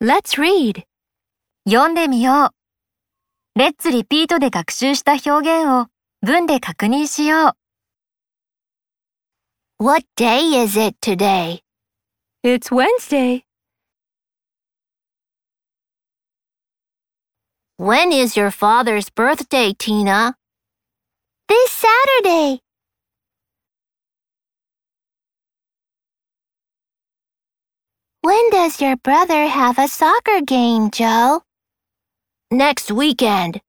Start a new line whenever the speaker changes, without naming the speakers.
Let's read.
読んでみよう。レッツリピートで学習した表現を文で確認しよう。
What day is it today?
It's Wednesday.
When is your father's birthday, Tina? This Saturday. When does your brother have a soccer game, Joe? Next weekend.